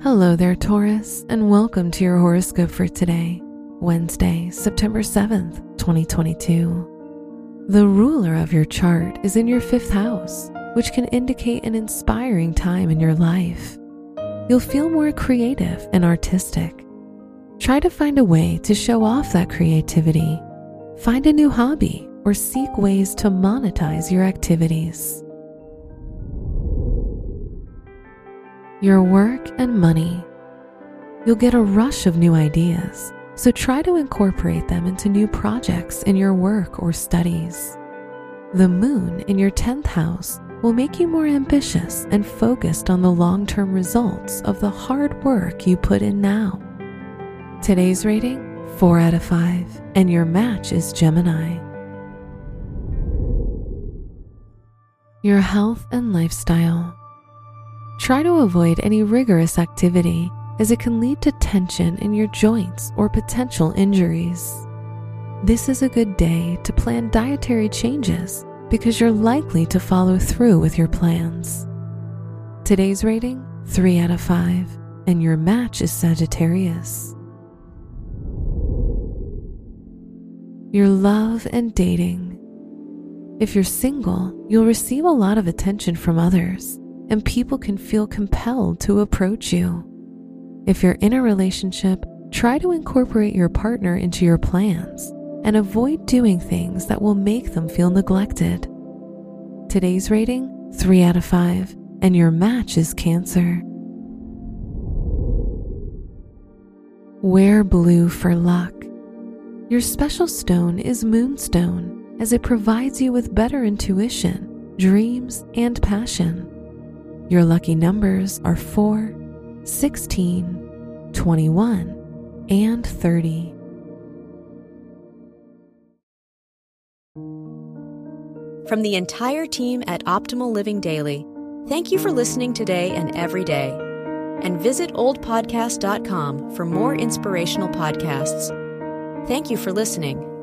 Hello there, Taurus, and welcome to your horoscope for today, Wednesday, September 7th, 2022. The ruler of your chart is in your fifth house, which can indicate an inspiring time in your life. You'll feel more creative and artistic. Try to find a way to show off that creativity. Find a new hobby or seek ways to monetize your activities. Your work, and money. You'll get a rush of new ideas, so try to incorporate them into new projects in your work or studies. The moon in your 10th house will make you more ambitious and focused on the long term results of the hard work you put in now. Today's rating 4 out of 5, and your match is Gemini. Your health and lifestyle. Try to avoid any rigorous activity as it can lead to tension in your joints or potential injuries. This is a good day to plan dietary changes because you're likely to follow through with your plans. Today's rating 3 out of 5, and your match is Sagittarius. Your love and dating. If you're single, you'll receive a lot of attention from others and people can feel compelled to approach you. If you're in a relationship, try to incorporate your partner into your plans and avoid doing things that will make them feel neglected. Today's rating 3 out of 5, and your match is Cancer. Wear blue for luck. Your special stone is Moonstone, as it provides you with better intuition, dreams, and passion. Your lucky numbers are 4, 16, 21, and 30. From the entire team at Optimal Living Daily, thank you for listening today and every day. And visit oldpodcast.com for more inspirational podcasts. Thank you for listening.